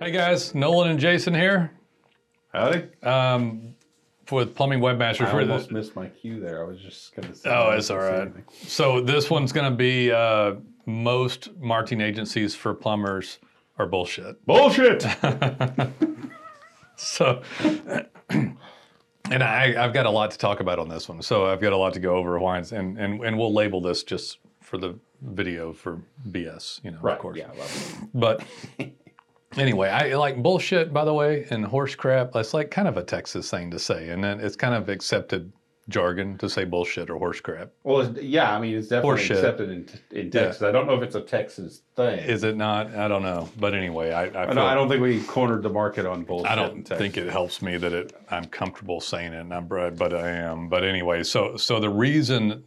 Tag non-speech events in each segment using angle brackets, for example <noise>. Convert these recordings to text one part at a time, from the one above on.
Hey guys, Nolan and Jason here Howdy. um, with Plumbing Webmasters. I We're the- almost missed my cue there. I was just going to say. Oh, it's all right. anything. So this one's going to be uh, most marketing agencies for plumbers are bullshit. Bullshit. <laughs> So, and I, I've got a lot to talk about on this one. So I've got a lot to go over. Why and and and we'll label this just for the video for BS. You know, right. of course. Yeah. I love it. But anyway, I like bullshit, by the way, and horse crap. That's like kind of a Texas thing to say, and then it's kind of accepted jargon to say bullshit or horse crap. Well, yeah. I mean, it's definitely Horseshit. accepted in, in Yeah. Texas. I don't know if it's a Texas thing. Is it not? I don't know. But anyway, I I, I, don't, I don't think we cornered the market on bullshit. I don't think it helps me that it I'm comfortable saying it, and I'm but I am. But anyway, so so the reason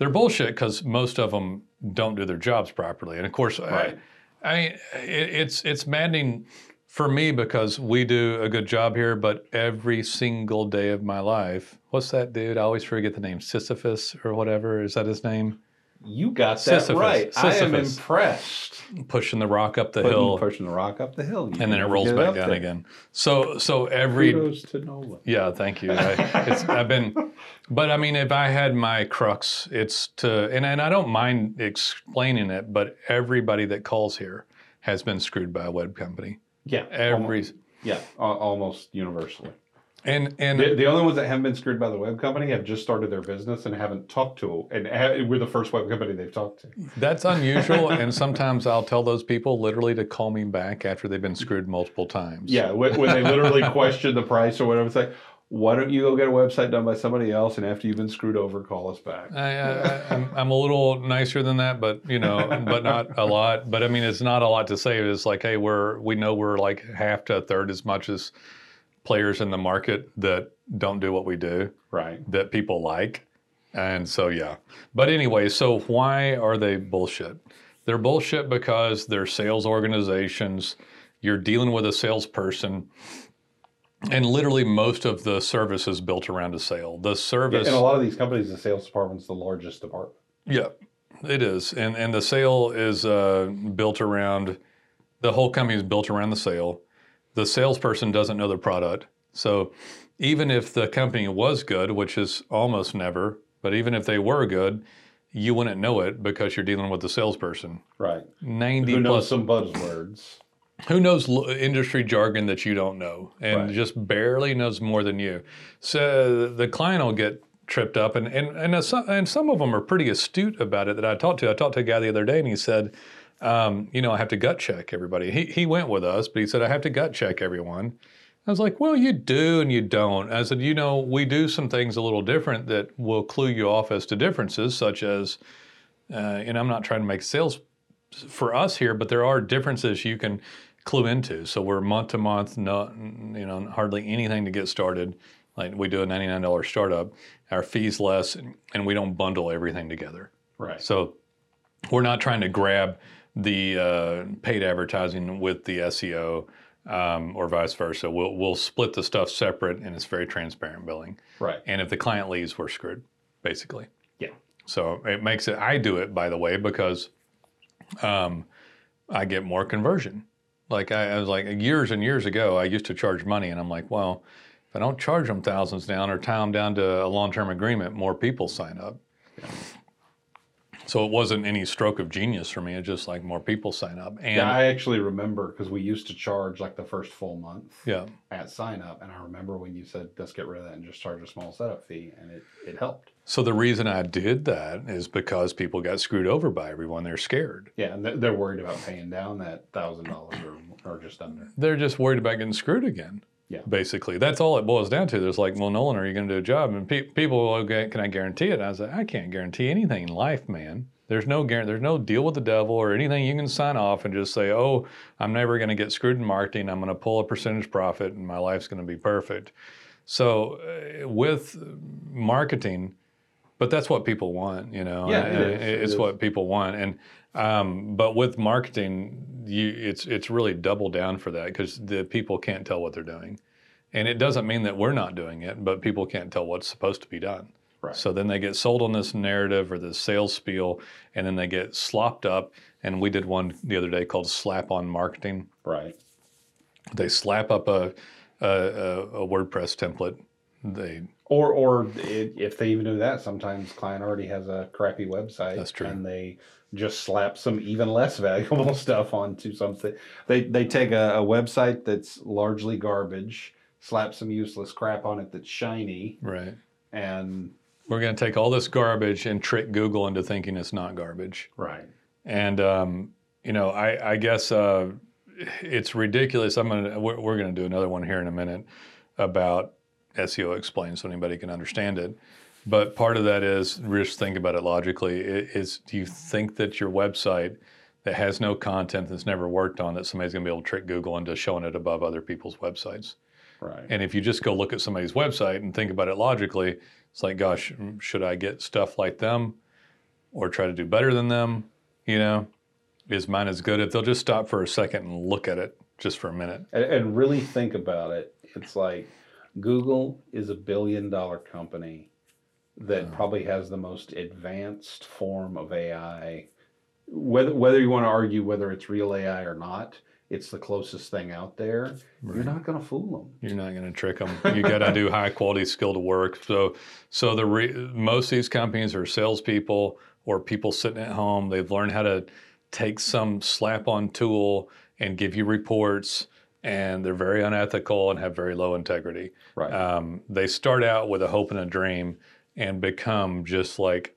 they're bullshit because most of them don't do their jobs properly, and of course, Right. I, I mean, it, it's it's maddening for me because we do a good job here, but every single day of my life, what's that dude? I always forget the name, Sisyphus or whatever. Is that his name? You got that Sisyphus. right. I am impressed. Pushing the rock up the Putting- hill, pushing the rock up the hill, You and then it rolls back up down there. again. So so every Kudos to Nolan. Yeah, thank you. I, it's, I've been, <laughs> but I mean, if I had my crux, it's to, and, and I don't mind explaining it, but everybody that calls here has been screwed by a web company. Yeah. Every, almost, yeah. Almost universally. And and The, the only ones that haven't been screwed by the web company have just started their business and haven't talked to, and ha- we're the first web company they've talked to. that's unusual. and sometimes I'll tell those people literally to call me back after they've been screwed multiple times. Yeah, when, when they literally question the price or whatever, it's like, why don't you go get a website done by somebody else, and after you've been screwed over, call us back. I, I'm a little nicer than that, but you know, but not a lot. But I mean, it's not a lot to say. It's like, hey, we're we know we're like half to a third as much as players in the market that don't do what we do Right. that people like, and so yeah. But anyway, so why are they bullshit? They're bullshit because they're sales organizations. You're dealing with a salesperson. And literally, most of the service is built around a sale. The Yeah, service, in a lot of these companies, the sales department's the largest department. yeah, it is, and and the sale is uh, built around the whole company is built around the sale. The salesperson doesn't know the product, so even if the company was good, which is almost never, but even if they were good, you wouldn't know it because you're dealing with the salesperson. Right. Ninety Who plus, some buzzwords? who knows l- industry jargon that you don't know, and Right. just barely knows more than you. So the client will get tripped up, and and and, some, and some of them are pretty astute about it. That I talked to, I talked to a guy the other day, and he said, um, you know, I have to gut check everybody. He he went with us, but he said I have to gut check everyone. I was like, well, you do and you don't. I said, you know, we do some things a little different that will clue you off as to differences, such as, uh, and I'm not trying to make sales for us here, but there are differences you can clue into. So we're month to month, no, you know, hardly anything to get started. Like we do a $99 startup, our fees less, and we don't bundle everything together. Right. So we're not trying to grab the uh, paid advertising with the SEO um, or vice versa. We'll we'll split the stuff separate, and it's very transparent billing. Right. And if the client leaves, we're screwed, basically. Yeah. So it makes it. I do it by the way because um, I get more conversion. Like I, I was like years and years ago, I used to charge money, and I'm like, well, if I don't charge them thousands down or tie them down to a long-term agreement, more people sign up. So it wasn't any stroke of genius for me. It's just like more people sign up, and yeah, I actually remember because we used to charge like the first full month yeah, at sign up, and I remember when you said let's get rid of that and just charge a small setup fee, and it it helped. So the reason I did that is because people got screwed over by everyone. They're scared. Yeah, and th- they're worried about paying down that thousand dollars or or just under. They're just worried about getting screwed again. Yeah. Basically, that's all it boils down to. There's like, well, Nolan, are you going to do a job? And pe- people, will go, can I guarantee it? I was like, I can't guarantee anything in life, man. There's no guarantee. There's no deal with the devil or anything you can sign off and just say, oh, I'm never going to get screwed in marketing. I'm going to pull a percentage profit and my life's going to be perfect. So uh, with marketing, but that's what people want, you know. Yeah, it and is. It It's what people want, and um, but with marketing, you it's it's really double down for that because the people can't tell what they're doing, and it doesn't mean that we're not doing it, but people can't tell what's supposed to be done. Right. So then they get sold on this narrative or this sales spiel, and then they get slopped up. And we did one the other day called "Slap on Marketing." Right. They slap up a a, a, a WordPress template. They Or, or it, if they even do that, sometimes client already has a crappy website. That's true. And they just slap some even less <laughs> valuable stuff onto something. They they take a, a website that's largely garbage, slap some useless crap on it that's shiny, right. and We're going to take all this garbage and trick Google into thinking it's not garbage. right. And um, you know, I, I guess uh, it's ridiculous. I'm gonna we're, we're gonna do another one here in a minute about SEO explained so anybody can understand it. But part of that is just think about it logically. Is do you think that your website that has no content that's never worked on that somebody's gonna be able to trick Google into showing it above other people's websites? Right. And if you just go look at somebody's website and think about it logically, it's like, gosh, should I get stuff like them or try to do better than them? You know, is mine as good? If they'll just stop for a second and look at it just for a minute. and, and really think about it, it's like Google is a billion dollar company that probably has the most advanced form of AI. Whether whether you want to argue whether it's real AI or not, it's the closest thing out there. You're not going to fool them. You're not going to trick them. You got to do <laughs> high quality skilled work. So, so the re, most of these companies are salespeople or people sitting at home. They've learned how to take some slap on tool and give you reports, and they're very unethical and have very low integrity. Right. Um, they start out with a hope and a dream and become just like,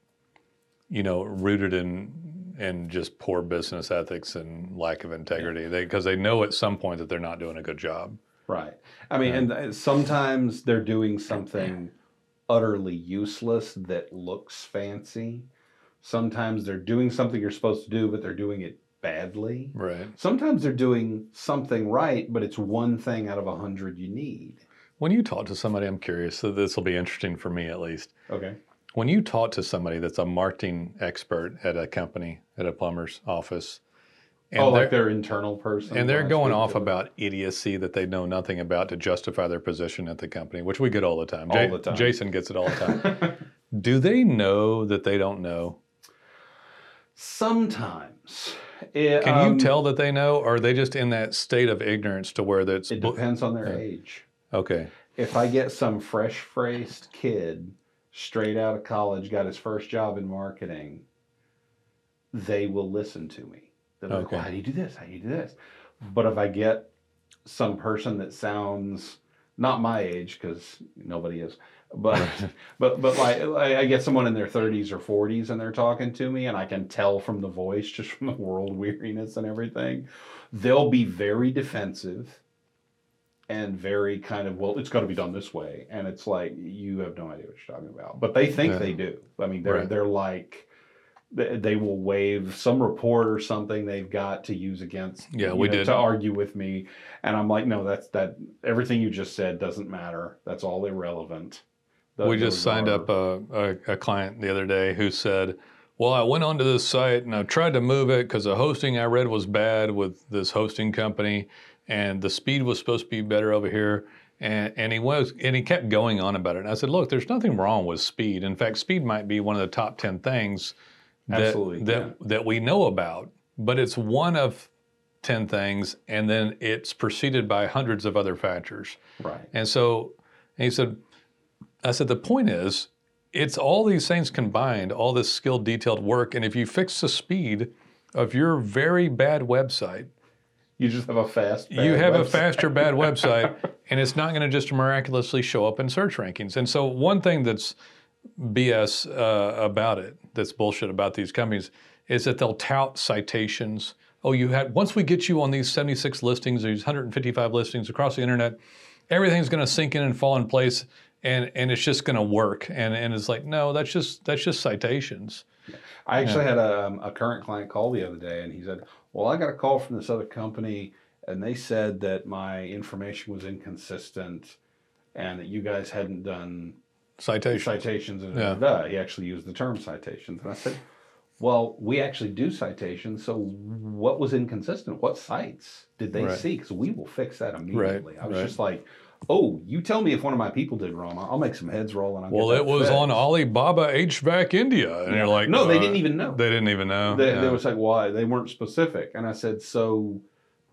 you know, rooted in in just poor business ethics and lack of integrity. They because they know at some point that they're not doing a good job. Right. I mean, and uh, sometimes they're doing something utterly useless that looks fancy. Sometimes they're doing something you're supposed to do, but they're doing it badly. Right. Sometimes they're doing something right, but it's one thing out of a hundred you need. When you talk to somebody, I'm curious. So this will be interesting for me at least. Okay. When you talk to somebody that's a marketing expert at a company, at a plumber's office, and oh, they're, like their internal person. and they're going off about idiocy that they know nothing about to justify their position at the company, which we get all the time. All the time. Jason gets it all the time. <laughs> Do they know that they don't know? Sometimes. It, Can um, you tell that they know, or are they just in that state of ignorance to where that's It depends on their age. okay? if I get some fresh faced kid straight out of college, got his first job in marketing, they will listen to me. They're like, Okay. well, how do you do this? How do you do this? But if I get some person that sounds not my age, because nobody is, <laughs> but but but like I get someone in their 30s or 40s and they're talking to me, and I can tell from the voice, just from the world weariness and everything, they'll be very defensive and very kind of well it's got to be done this way. And it's like you have no idea what you're talking about. But they think Yeah. they do. I mean they're Right. they're like they, they will wave some report or something they've got to use against Yeah, we know, did. to argue with me. And i'm like no that's that everything you just said doesn't matter. That's all irrelevant Those- we just signed up a, a, a client the other day who said, Well, I went onto this site and I tried to move it because the hosting I read was bad with this hosting company and the speed was supposed to be better over here. And, and he was and he kept going on about it. And I said, Look, there's nothing wrong with speed. In fact, speed might be one of the top 10 things that, Absolutely, that, yeah. that we know about, but it's one of 10 things, and then it's preceded by hundreds of other factors. right And so and he said, I said, the point is, it's all these things combined, all this skilled, detailed work. And if you fix the speed of your very bad website, you just have a fast you have a faster bad <laughs> website, and it's not going to just miraculously show up in search rankings. And so, one thing that's BS uh, about it, that's bullshit about these companies, is that they'll tout citations. Oh, you had once we get you on these 76 listings, these 155 listings across the internet, everything's going to sink in and fall in place, and and it's just going to work. And and it's like, no, that's just that's just citations. I actually had a, um, a current client call the other day, and he said, "Well, I got a call from this other company, and they said that my information was inconsistent, and that you guys hadn't done Citations. citations." And Yeah. da, da. he actually used the term citations, and I said, "Well, we actually do citations. So, what was inconsistent? What sites did they Right. see? Because we will fix that immediately." Right. I was right. just like. Oh, you tell me if one of my people did wrong. I'll make some heads roll and I'll Well, get it was on Alibaba HVAC India, and you're like, no, they uh, didn't even know. They didn't even know. They, Yeah. they was like, why? They weren't specific. And I said, so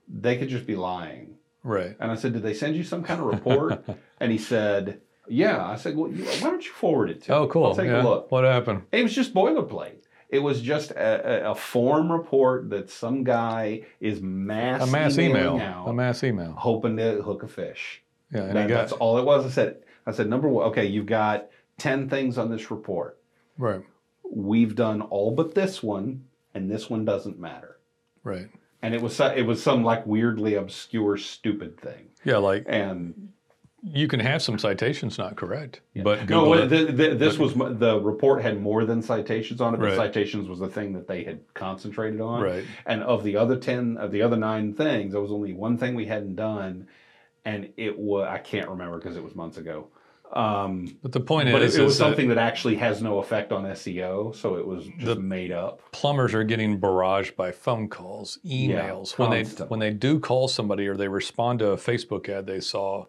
they could just be lying. right. And I said, did they send you some kind of report? <laughs> and he said, yeah. I said, well, you, why don't you forward it to Oh, me? cool. I'll take yeah. a look. What happened? It was just boilerplate. It was just a, a, form report that some guy is mass A mass emailing email. out, A mass email. hoping to hook a fish. Yeah, and That- got that's all it was. I said, I said, number one, okay, you've got ten things on this report. right, We've done all but this one, and this one doesn't matter. right. And it was it was some like weirdly obscure, stupid thing. Yeah, like And you can have some citations not correct, but no, Google it. the, the, this was the report had more than citations on it. But Right. citations was the thing that they had concentrated on. right. And of the other ten, of the other nine things, there was only one thing we hadn't done, and it was I can't remember because it was months ago. Um, But the point but is, it, it was is that something that actually has no effect on SEO, so it was just made up. plumbers are getting barraged by phone calls, emails. when they when they do call somebody or they respond to a Facebook ad they saw,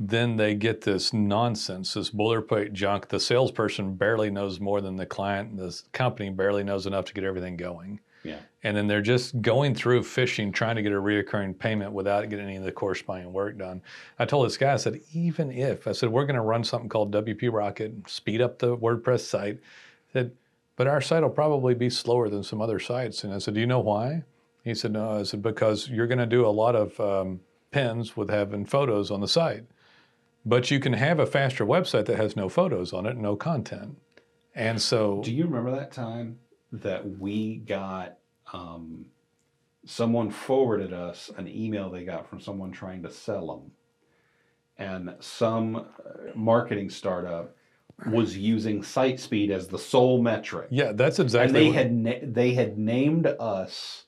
then they get this nonsense, this boilerplate junk. The salesperson barely knows more than the client, and the company barely knows enough to get everything going. Yeah. And then they're just going through fishing, trying to get a reoccurring payment without getting any of the corresponding work done. I told this guy, I said, even if, I said, we're going to run something called WP Rocket, speed up the WordPress site. I said, but our site will probably be slower than some other sites. And I said, do you know why? He said, no. I said, because you're going to do a lot of um, pins with having photos on the site. But you can have a faster website that has no photos on it, no content. And so, Do you remember that time that we got um, someone forwarded us an email they got from someone trying to sell them, and some uh, marketing startup was using site speed as the sole metric, yeah, that's exactly. and they had na- they had named us.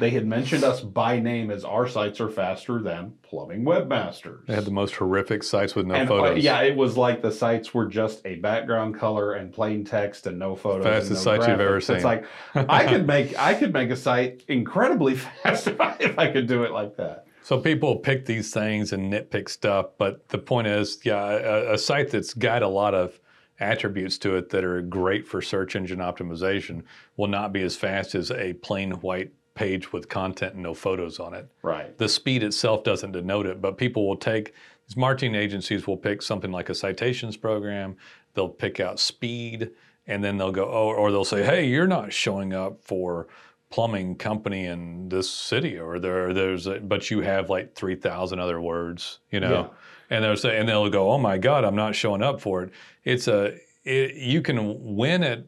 They had mentioned us by name as our sites are faster than Plumbing Webmasters. They had the most horrific sites with no and, uh, photos. yeah, it was like the sites were just a background color and plain text and no photos. Fastest no sites you've ever seen. It's like I could make I could make a site incredibly <laughs> fast if I, if I could do it like that. So people pick these things and nitpick stuff, but the point is, yeah, a, a site that's got a lot of attributes to it that are great for search engine optimization will not be as fast as a plain white page with content and no photos on it. Right. The speed itself doesn't denote it, but people will take these marketing agencies will pick something like a citations program. They'll pick out speed, and then they'll go, oh, or they'll say, hey, you're not showing up for plumbing company in this city, or there, there's, a, but you have like three thousand other words, you know, Yeah. and they'll say, and they'll go, oh my God, I'm not showing up for it. It's a, it, you can win at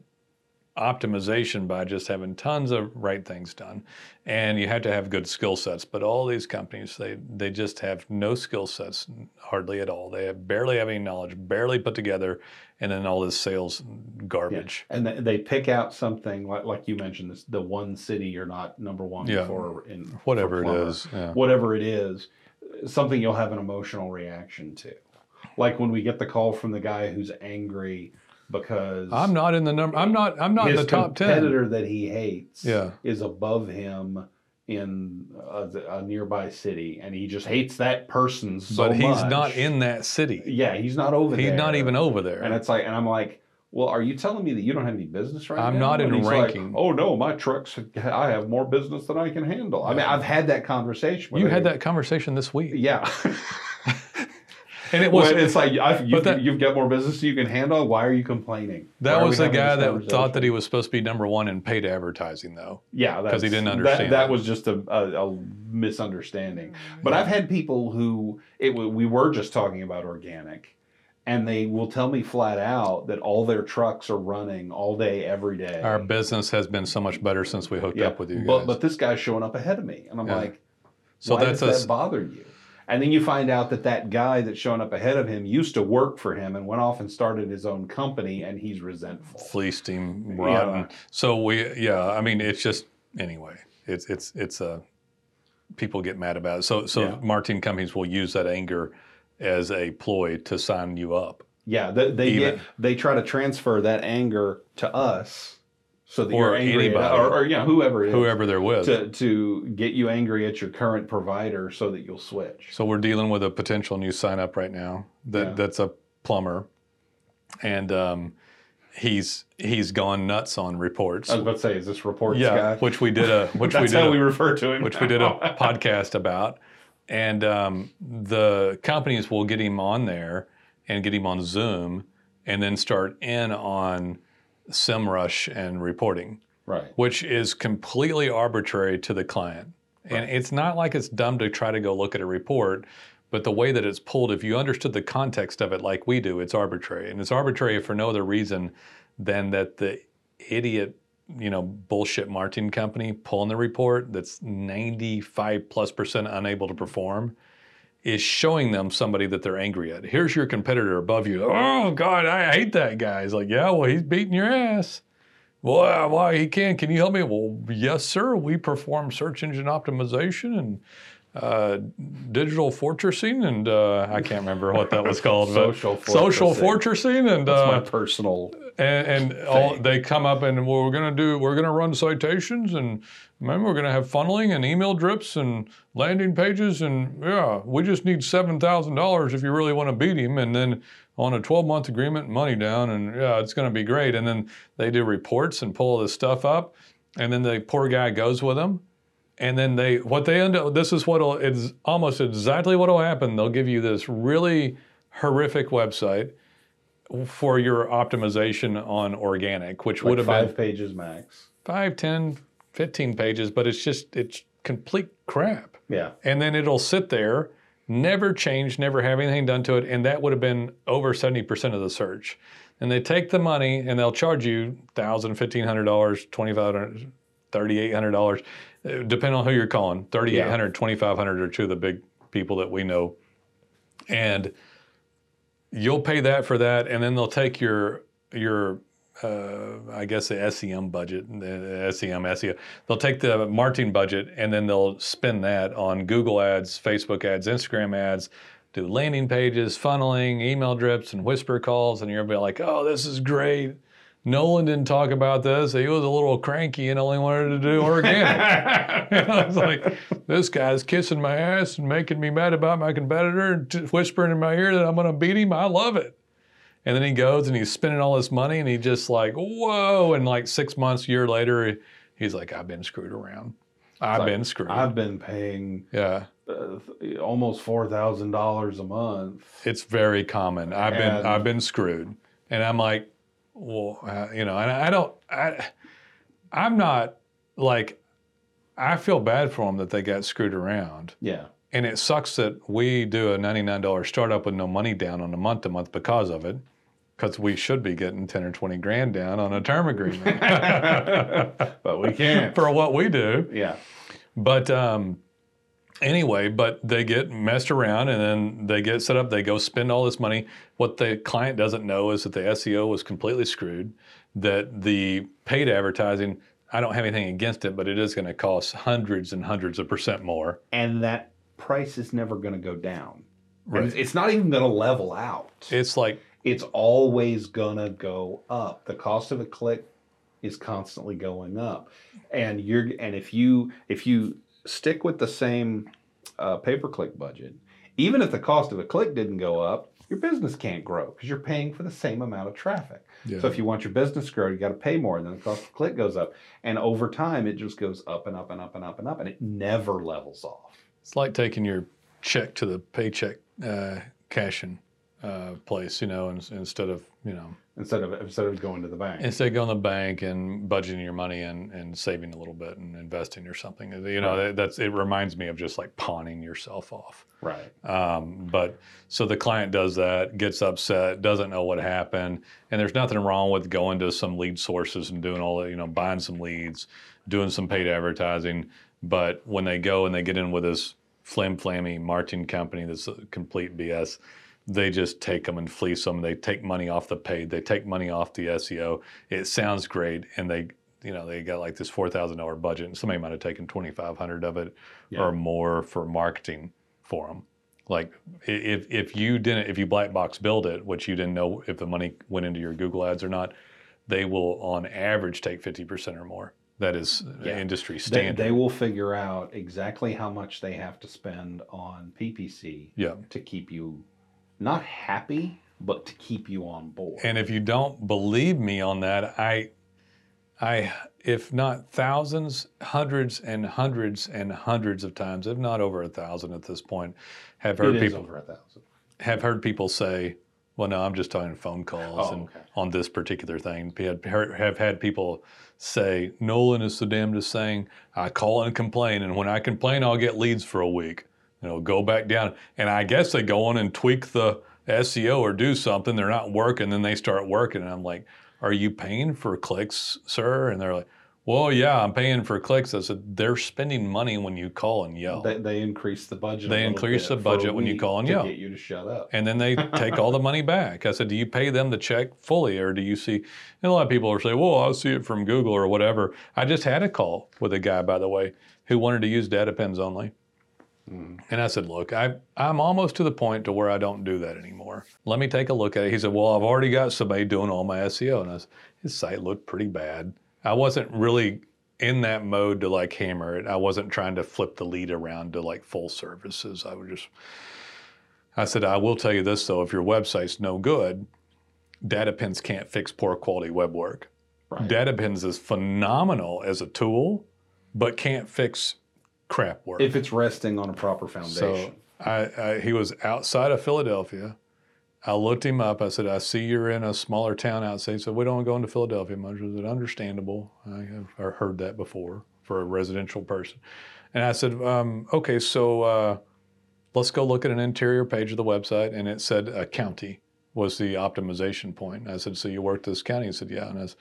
optimization by just having tons of right things done and you have to have good skill sets but all these companies they they just have no skill sets hardly at all they have barely have any knowledge barely put together and then all this sales garbage And they pick out something like like you mentioned this the one city you're not number one Yeah. for in whatever it plumber. is yeah. whatever it is, something you'll have an emotional reaction to. Like when we get the call from the guy who's angry because i'm not in the number i'm not i'm not in the top 10 competitor that he hates Yeah. is above him in a, a nearby city, and he just hates that person so but he's much. not in that city Yeah, he's not over he's there. He's not even over there And it's like, and I'm like, well, are you telling me that you don't have any business right now? I'm now? not in And like, ranking. oh no, my trucks, I have more business than I can handle. I mean, I've had that conversation. with you had that conversation this week Yeah. <laughs> and it was well, it's like I've, you've, that- you've got more business you can handle. Why are you complaining? That are we was the guy that thought that he was supposed to be number one in paid advertising though yeah 'cause he didn't that- understand That, it. was just a, a, a misunderstanding. Mm-hmm. But I've had people who it we were just talking about organic, and they will tell me flat out that all their trucks are running all day every day. Our business has been so much better since we hooked yeah, up with you guys. but but this guy's showing up ahead of me, and I'm Yeah. like, so why that's does us. that bother you? And then you find out that that guy that's showing up ahead of him used to work for him and went off and started his own company, and he's resentful. fleeced him Yeah. rotten. So we, yeah, I mean, it's just anyway. It's it's it's a people get mad about it. So so Yeah. marketing companies will use that anger as a ploy to sign you up. Yeah, they, they get they try to transfer that anger to us, so that Or you're angry, at, anybody. or, or you know whoever it is, whoever they're with. to to get you angry at your current provider so that you'll switch. So we're dealing with a potential new sign up right now that Yeah. that's a plumber, and um, he's he's gone nuts on reports. I was about to say, is this reports yeah, guy? which we did a <laughs> which we did how a, we refer to him. which we did a <laughs> podcast about, and um, the companies will get him on there and get him on Zoom, and then start in on SEMrush and reporting right. which is completely arbitrary to the client. And it's not like it's dumb to try to go look at a report, but the way that it's pulled, if you understood the context of it like we do, it's arbitrary. And it's arbitrary for no other reason than that the idiot, you know, bullshit marketing company pulling the report that's 95 plus percent unable to perform is showing them somebody that they're angry at. Here's your competitor above you. Oh God, I hate that guy. He's like, yeah, well, he's beating your ass. Well, uh, why he can? Can you help me? Well, yes, sir. We perform search engine optimization and uh, digital fortressing, and uh, I can't remember what that was called. but Social social fortressing. fortressing, and That's uh, my personal. and, and all, they come up and well, we're going to do we're going to run citations and remember we're going to have funneling and email drips and landing pages and yeah we just need $7000 if you really want to beat him and then on a 12 month agreement money down and yeah it's going to be great and then they do reports and pull this stuff up and then the poor guy goes with them and then they what they end up this is what it's almost exactly what will happen they'll give you this really horrific website for your optimization on organic which would Like have five been pages max. 5 10 15 pages but it's just it's complete crap Yeah. and then it'll sit there never change never have anything done to it and that would have been over 70% of the search and they take the money and they'll charge you $1000 $1500 $2500 $3800 uh, depending on who you're calling 3800 2500 are two of the big people that we know and you'll pay that for that and then they'll take your your uh, I guess the SEM budget, the SEM, SEO. They'll take the marketing budget and then they'll spend that on Google ads, Facebook ads, Instagram ads, do landing pages, funneling, email drips, and whisper calls. And you're gonna be like, oh, this is great. Nolan didn't talk about this. He was a little cranky and only wanted to do organic. <laughs> <laughs> I was like, this guy's kissing my ass and making me mad about my competitor and t- whispering in my ear that I'm going to beat him. I love it. And then he goes and he's spending all this money and he just like, whoa. And like six months, year later, he's like, I've been screwed around. I've like, been screwed. I've been paying yeah. uh, th- almost four thousand dollars a month. It's very common. I've been I've been screwed, and I'm like, well, uh, you know, and I don't, I, I'm not like, I feel bad for them that they got screwed around, Yeah. and it sucks that we do a $99 startup with no money down on a month to month because of it, because we should be getting 10 or 20 grand down on a term agreement <laughs> but we can't. for what we do. yeah. But um, anyway, but they get messed around and then they get set up. They go spend all this money. What the client doesn't know is that the SEO was completely screwed. That the paid advertising, I don't have anything against it, but it is going to cost hundreds and hundreds of percent more. And that price is never going to go down. Right. And It's not even going to level out. It's like It's always going to go up. The cost of a click is constantly going up. And you're and if you if you stick with the same uh, pay per click budget, even if the cost of a click didn't go up, your business can't grow because you're paying for the same amount of traffic. Yeah. So if you want your business to grow, you got to pay more, and then the cost of click goes up. And over time, it just goes up and up and up and up and up, and it never levels off. it's like taking your check to the paycheck uh, cashing uh, place, you know, in, instead of you know Instead of instead of going to the bank. instead of going to the bank and budgeting your money and, and saving a little bit and investing or something. You know, that, that's it reminds me of just like pawning yourself off. right. Um, but so the client does that, gets upset, doesn't know what happened, and there's nothing wrong with going to some lead sources and doing all that, you know, buying some leads, doing some paid advertising. But when they go and they get in with this flim flammy marketing company that's a complete BS, they just take them and fleece them. They take money off the paid, they take money off the SEO. It sounds great, and they, you know, they got like this four thousand dollar budget, and somebody might have taken twenty five hundred of it Yeah. or more for marketing for them. Like if if you didn't if you black box billed it, which you didn't know if the money went into your Google ads or not, they will on average take 50% or more. That is Yeah. industry They, standard. they will figure out exactly how much they have to spend on PPC yeah. to keep you not happy, but to keep you on board. And if you don't believe me on that, I, I, if not thousands, hundreds and hundreds and hundreds of times, if not over a thousand at this point, have heard it people over a thousand. have heard people say, "Well, no, I'm just talking phone calls Oh, and okay. on this particular thing." Have, have had people say, "Nolan is the damnedest thing." I call and complain, and when I complain, I'll get leads for a week. You know, go back down, and I guess they go on and tweak the SEO or do something. They're not working, then they start working, and I'm like, "Are you paying for clicks, sir?" And they're like. Well, yeah, I'm paying for clicks. I said they're spending money when you call and yell. They, they increase the budget. They increase the budget when you call and to yell. get you to shut up. and then they take all the money back. I said, "Do you pay them the check fully, or do you see?" And a lot of people are saying, "Well, I'll see it from Google or whatever." I just had a call with a guy, by the way, who wanted to use data pins only, Mm. and I said, "Look, I I'm almost to the point to where I don't do that anymore. Let me take a look at it." He said, "Well, I've already got somebody doing all my SEO," and I said, his site looked pretty bad. I wasn't really in that mode to like hammer it. I wasn't trying to flip the lead around to like full services. I would just I said, I will tell you this though, if your website's no good, data pins can't fix poor quality web work. Right. Data pins is phenomenal as a tool, but can't fix crap work. if it's resting on a proper foundation. So I, I, he was outside of Philadelphia. I looked him up. I said, I see you're in a smaller town outside. He said, We don't go into Philadelphia much. Is it Understandable. I have heard that before for a residential person. And I said, um, Okay, so uh, let's go look at an interior page of the website. And it said a county was the optimization point. And I said, So you worked this county? He said, Yeah. And I said,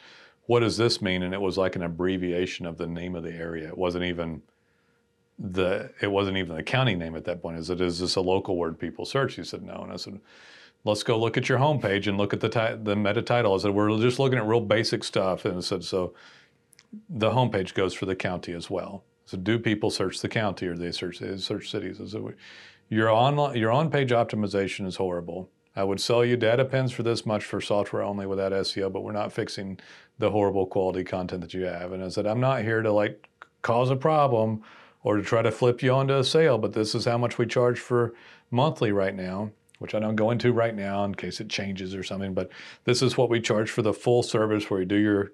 What does this mean? And it was like an abbreviation of the name of the area. It wasn't even the it wasn't even the county name at that point. Is it is this a local word people search? He said no, and I said, let's go look at your homepage and look at the ti- the meta title. I said we're just looking at real basic stuff, and I said so. The homepage goes for the county as well. So do people search the county or they search they search cities? I said your your on page optimization is horrible. I would sell you data pins for this much for software only without SEO, but we're not fixing the horrible quality content that you have. And I said I'm not here to like cause a problem or to try to flip you onto a sale, but this is how much we charge for monthly right now, which I don't go into right now in case it changes or something, but this is what we charge for the full service where you do your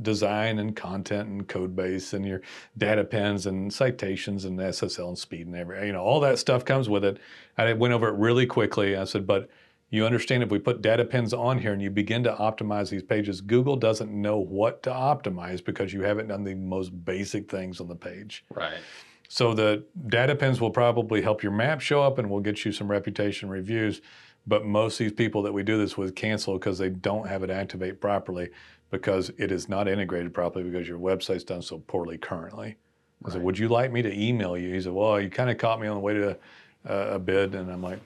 design and content and code base and your data pins and citations and SSL and speed and every you know all that stuff comes with it. I went over it really quickly. I said, but you understand if we put data pins on here and you begin to optimize these pages, Google doesn't know what to optimize because you haven't done the most basic things on the page. right. So the data pins will probably help your map show up and we'll get you some reputation reviews. But most of these people that we do this with cancel because they don't have it activate properly because it is not integrated properly because your website's done so poorly currently. I said, would you like me to email you? He said, well, you kind of caught me on the way to uh, a bid. And I'm like,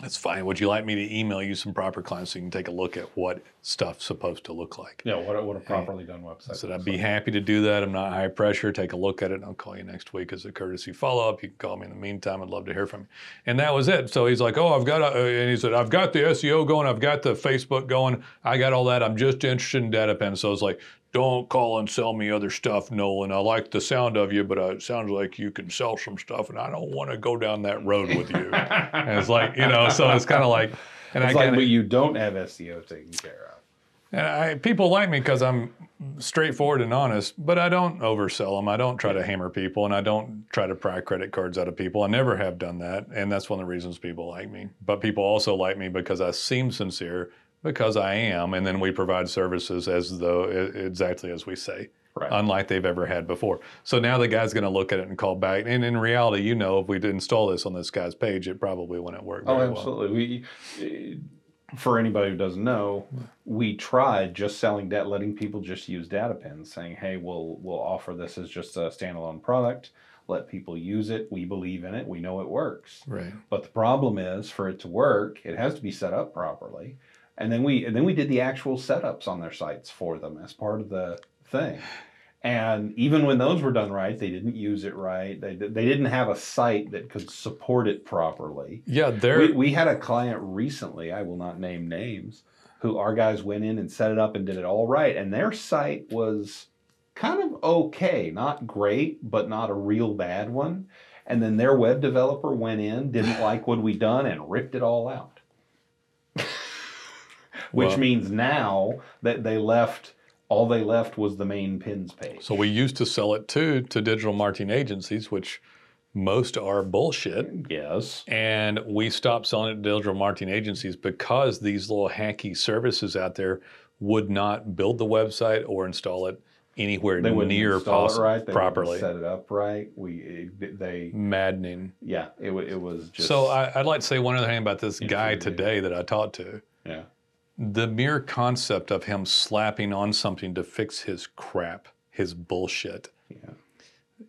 that's fine. Would you like me to email you some proper clients so you can take a look at what stuff's supposed to look like? Yeah, what a, what a properly done website. I said, I'd be like. happy to do that. I'm not high pressure. Take a look at it and I'll call you next week as a courtesy follow up. You can call me in the meantime. I'd love to hear from you. And that was it. So he's like, Oh, I've got, a, uh, and he said, I've got the SEO going. I've got the Facebook going. I got all that. I'm just interested in data pins. So I was like, don't call and sell me other stuff, Nolan. I like the sound of you, but uh, it sounds like you can sell some stuff, and I don't want to go down that road with you. and it's like, you know, so it's kind of like, and It's I like, kinda, but you don't have SEO taken care of. and I, people like me because I'm straightforward and honest, but I don't oversell them. I don't try to hammer people, and I don't try to pry credit cards out of people. I never have done that, and that's one of the reasons people like me. But people also like me because I seem sincere, because I am, and then we provide services as though exactly as we say, Right. unlike they've ever had before. So now the guy's going to look at it and call back. And in reality, you know, if we did install this on this guy's page, it probably wouldn't work. Oh, Very well. absolutely. We, eh, for anybody who doesn't know, we tried just selling debt, letting people just use data pins, saying, "Hey, we'll we'll offer this as just a standalone product. Let people use it. We believe in it. We know it works." Right. But the problem is, for it to work, it has to be set up properly. And then we and then we did the actual setups on their sites for them as part of the thing. And even when those were done right, they didn't use it right. They they didn't have a site that could support it properly. Yeah, there. We, we had a client recently. I will not name names, who our guys went in and set it up and did it all right, and their site was kind of okay, not great, but not a real bad one. And then their web developer went in, didn't like what we done, and ripped it all out. Which Well- means now that they left, all they left was the main pins page. So we used to sell it too to digital marketing agencies, which most are bullshit. yes, And we stopped selling it to digital marketing agencies because these little hacky services out there would not build the website or install it anywhere they near install possible it right. They properly. set it up right. We it, they Maddening. yeah, it it was just so I, I'd like to say one other thing about this guy today that I talked to. yeah The mere concept of him slapping on something to fix his crap, his bullshit, yeah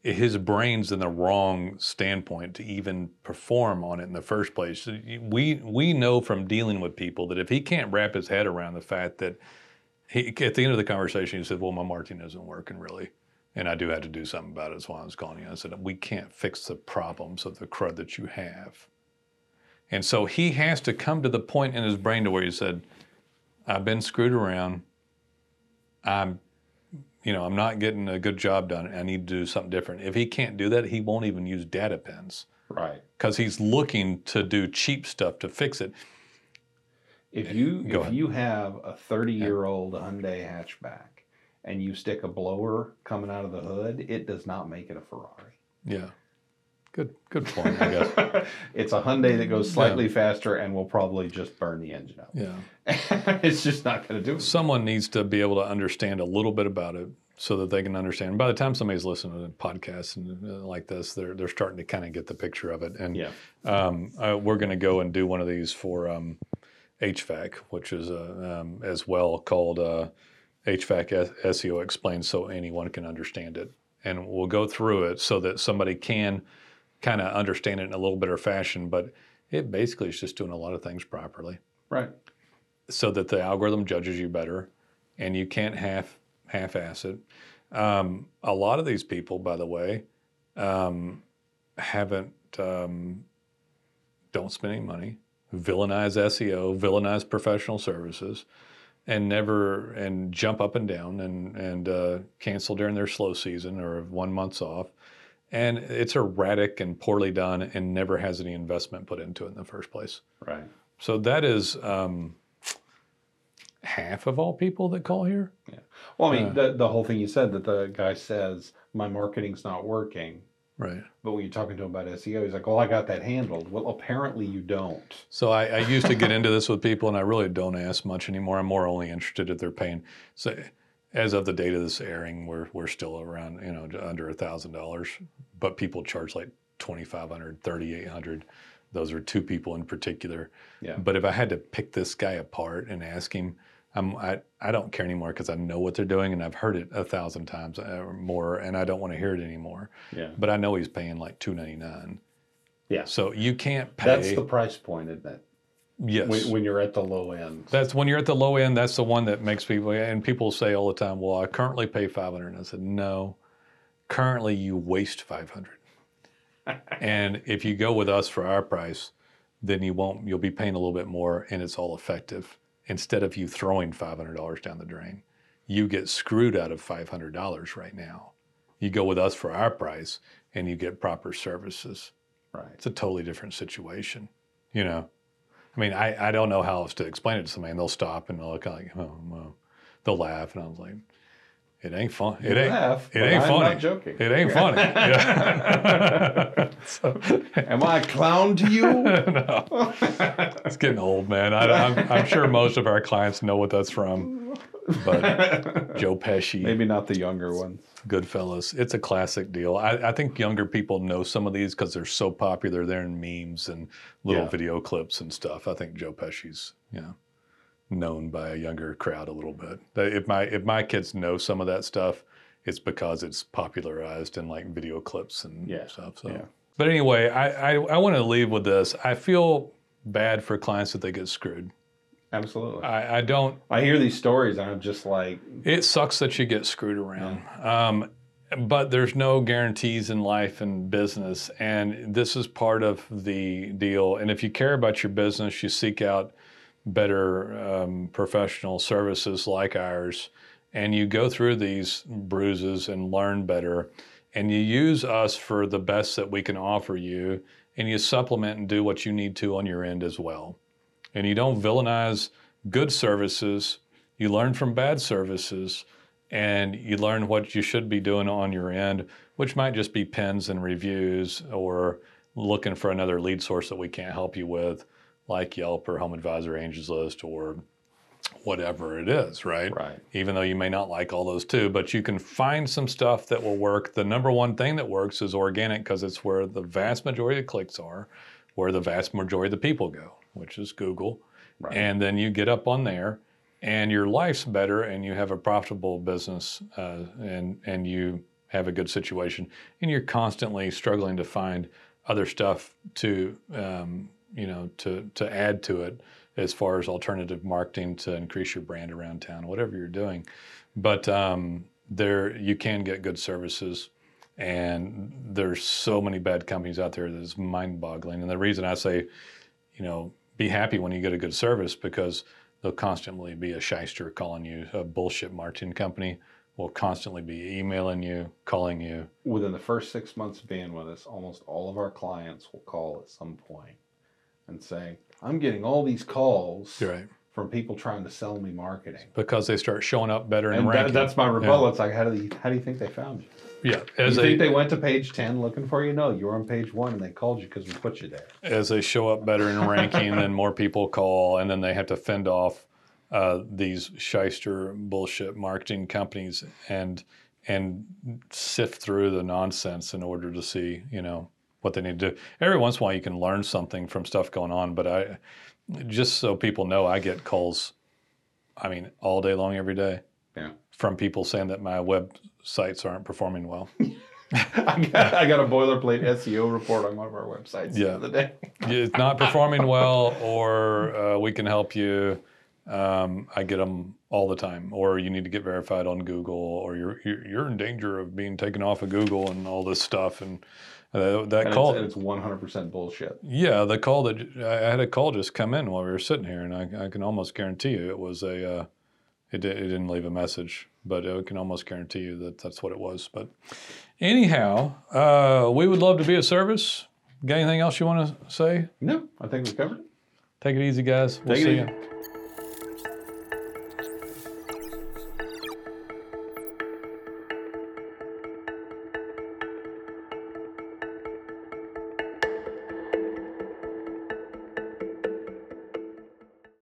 his brain's in the wrong standpoint to even perform on it in the first place. We we know from dealing with people that if he can't wrap his head around the fact that he at the end of the conversation he said, "Well, my marketing isn't working really." And I do have to do something about it. That's why I was calling you. I said, We can't fix the problems of the crud that you have. And so he has to come to the point in his brain to where he said, I've been screwed around. I'm you know, I'm not getting a good job done. I need to do something different. If he can't do that, he won't even use data pins right. because he's looking to do cheap stuff to fix it. If you Go if ahead. you have a 30 year old Hyundai hatchback and you stick a blower coming out of the hood, it does not make it a Ferrari. Yeah. Good good point, I guess. <laughs> it's a Hyundai that goes slightly faster and will probably just burn the engine up. Yeah. <laughs> it's just not going to do it. Someone needs to be able to understand a little bit about it so that they can understand. By the time somebody's listening to podcasts and uh, like this, they're they're starting to kind of get the picture of it. And Yeah. um, uh, we're going to go and do one of these for um, HVAC, which is uh, um, as well called uh, HVAC SEO explained, so anyone can understand it. And we'll go through it so that somebody can kind of understand it in a little better fashion. But it basically is just doing a lot of things properly Right. so that the algorithm judges you better and you can't half half-ass it. Um, a lot of these people, by the way, um, haven't um, don't spend any money, villainize SEO, villainize professional services, and never and jump up and down and and uh, cancel during their slow season or one month's off. And it's erratic and poorly done, and never has any investment put into it in the first place. Right. So that is um, half of all people that call here. Yeah. Well, I mean, Uh. the, the whole thing you said that the guy says, my marketing's not working. Right. But when you're talking to him about SEO, he's like, well, I got that handled. Well, apparently you don't. So I, I used to get into this with people, and I really don't ask much anymore. I'm more only interested if they're paying. So as of the date of this airing, we're we're still around you know under a thousand dollars, but people charge like 2,500, 3,800. Those are two people in particular. Yeah. But if I had to pick this guy apart and ask him, I'm, I, I don't care anymore because I know what they're doing and I've heard it a thousand times uh, or more and I don't want to hear it anymore. Yeah. But I know he's paying like two ninety nine. Yeah. So you can't pay. That's the price point, isn't it? Yes. When, when you're at the low end. That's when you're at the low end. That's the one that makes people. And people say all the time, "Well, I currently pay 500." And I said, "No, currently you waste 500. <laughs> and if you go with us for our price, then you won't. You'll be paying a little bit more, and it's all effective. Instead of you throwing $500 down the drain, you get screwed out of $500 right now. You go with us for our price, and you get proper services right. it's a totally different situation. You know, I mean, I, I don't know how else to explain it to somebody. And they'll stop and they'll look like, oh, well, they'll laugh, and I was like, it ain't fun. It ain't. laugh, it ain't I'm funny. not joking. It ain't funny. <laughs> Yeah. <laughs> so, <laughs> Am I a clown to you? no, it's getting old, man. I, I'm, I'm sure most of our clients know what that's from. But <laughs> Joe Pesci, Maybe not the younger ones. Goodfellas. It's a classic deal. I, I think younger people know some of these because they're so popular. They're in memes and little Yeah. video clips and stuff. I think Joe Pesci's, you know, known by a younger crowd a little bit. If my if my kids know some of that stuff, it's because it's popularized in like video clips and Yeah. stuff. So, Yeah. but anyway, I, I I want to leave with this. I feel bad for clients that they get screwed. Absolutely. I, I don't I hear these stories and I'm just like, it sucks that you get screwed around. Um, but there's no guarantees in life and business. And this is part of the deal. And if you care about your business, you seek out better um, professional services like ours, and you go through these bruises and learn better, and you use us for the best that we can offer you, and you supplement and do what you need to on your end as well. And you don't villainize good services, you learn from bad services, and you learn what you should be doing on your end, which might just be pins and reviews or looking for another lead source that we can't help you with, like Yelp or Home Advisor Angie's List or whatever it is, right? Right. Even though you may not like all those too, but you can find some stuff that will work. The number one thing that works is organic because it's where the vast majority of clicks are, where the vast majority of the people go, which is Google. Right. And then you get up on there and your life's better and you have a profitable business uh, and, and you have a good situation and you're constantly struggling to find other stuff to, um, you know, to, to add to it as far as alternative marketing to increase your brand around town, whatever you're doing. But um, there, you can get good services, and there's so many bad companies out there that is mind-boggling. And the reason I say, you know, be happy when you get a good service because there'll constantly be a shyster calling you, a bullshit marketing company will constantly be emailing you, calling you. Within the first six months of being with us, almost all of our clients will call at some point and say, I'm getting all these calls Right. from people trying to sell me marketing. Because they start showing up better in And that, ranking. that's my rebuttal. It's like, how do, you, how do you think they found you? Yeah. You As think they went to page 10 looking for you? No, you were on page one and they called you because we put you there. as they show up better in ranking, then more people call, and then they have to fend off uh, these shyster bullshit marketing companies and and sift through the nonsense in order to see you know what they need to do. Every once in a while, you can learn something from stuff going on, but I just so people know, I get calls. I mean, all day long, every day, Yeah. from people saying that my websites aren't performing well. <laughs> I got, I got a boilerplate SEO report on one of our websites Yeah. the other day. it's not performing well, or uh, we can help you. Um, I get them all the time. Or you need to get verified on Google, or you're you're, you're in danger of being taken off of Google and all this stuff. And uh, that And call, it's, it's 100% bullshit. yeah, the call that I had a call just come in while we were sitting here, and I, I can almost guarantee you it was a. Uh, it, di- it didn't leave a message, but I can almost guarantee you that that's what it was. But anyhow, uh, we would love to be of service. Got anything else you want to say? No, I think we covered it. Take it easy, guys. We'll Take see you.